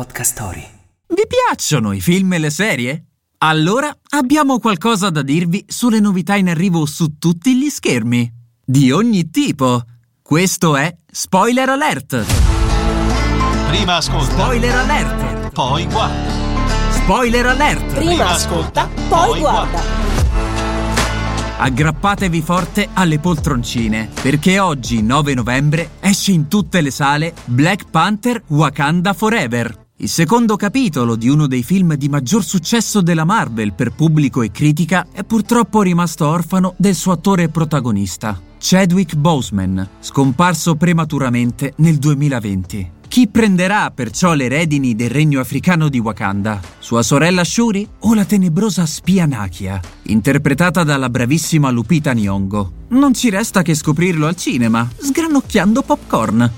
Podcast Story. Vi piacciono i film e le serie? Allora abbiamo qualcosa da dirvi sulle novità in arrivo su tutti gli schermi. Di ogni tipo. Questo è Spoiler Alert. Prima ascolta, Spoiler Alert. poi guarda. Spoiler Alert. Prima ascolta, poi guarda. Aggrappatevi forte alle poltroncine, perché oggi, 9 novembre, esce in tutte le sale Black Panther Wakanda Forever, il secondo capitolo di uno dei film di maggior successo della Marvel per pubblico e critica è purtroppo rimasto orfano del suo attore protagonista, Chadwick Boseman, scomparso prematuramente nel 2020. Chi prenderà perciò le redini del regno africano di Wakanda? Sua sorella Shuri o la tenebrosa spia Nakia, interpretata dalla bravissima Lupita Nyong'o? Non ci resta che scoprirlo al cinema, sgranocchiando popcorn.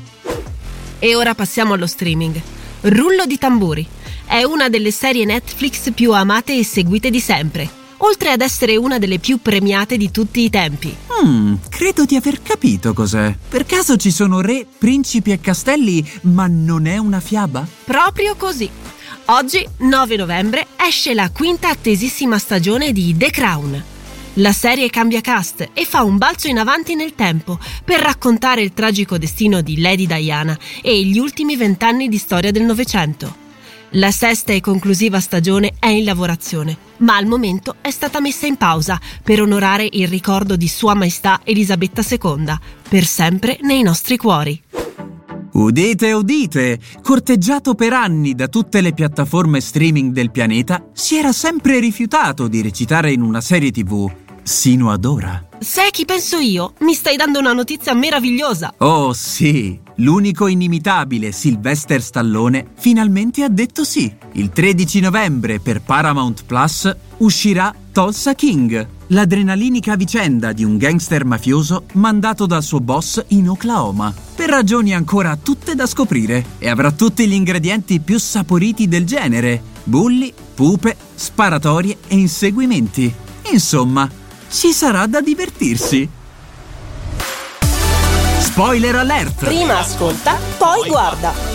E ora passiamo allo streaming. Rullo di tamburi. È una delle serie Netflix più amate e seguite di sempre, oltre ad essere una delle più premiate di tutti i tempi. Hmm, credo di aver capito cos'è. Per caso ci sono re, principi e castelli, ma non è una fiaba? Proprio così. Oggi, 9 novembre, esce la quinta attesissima stagione di The Crown. La serie cambia cast e fa un balzo in avanti nel tempo per raccontare il tragico destino di Lady Diana e gli ultimi vent'anni di storia del Novecento. La sesta e conclusiva stagione è in lavorazione, ma al momento è stata messa in pausa per onorare il ricordo di Sua Maestà Elisabetta II, per sempre nei nostri cuori. Udite, udite! Corteggiato per anni da tutte le piattaforme streaming del pianeta, si era sempre rifiutato di recitare in una serie tv. Sino ad ora. Sai chi penso io? Mi stai dando una notizia meravigliosa! Oh sì, l'unico inimitabile Sylvester Stallone finalmente ha detto sì. Il 13 novembre per Paramount Plus uscirà Tulsa King, l'adrenalinica vicenda di un gangster mafioso mandato dal suo boss in Oklahoma. Per ragioni ancora tutte da scoprire e avrà tutti gli ingredienti più saporiti del genere: bulli, pupe, sparatorie e inseguimenti. Insomma, ci sarà da divertirsi. Spoiler alert! Prima ascolta, poi guarda.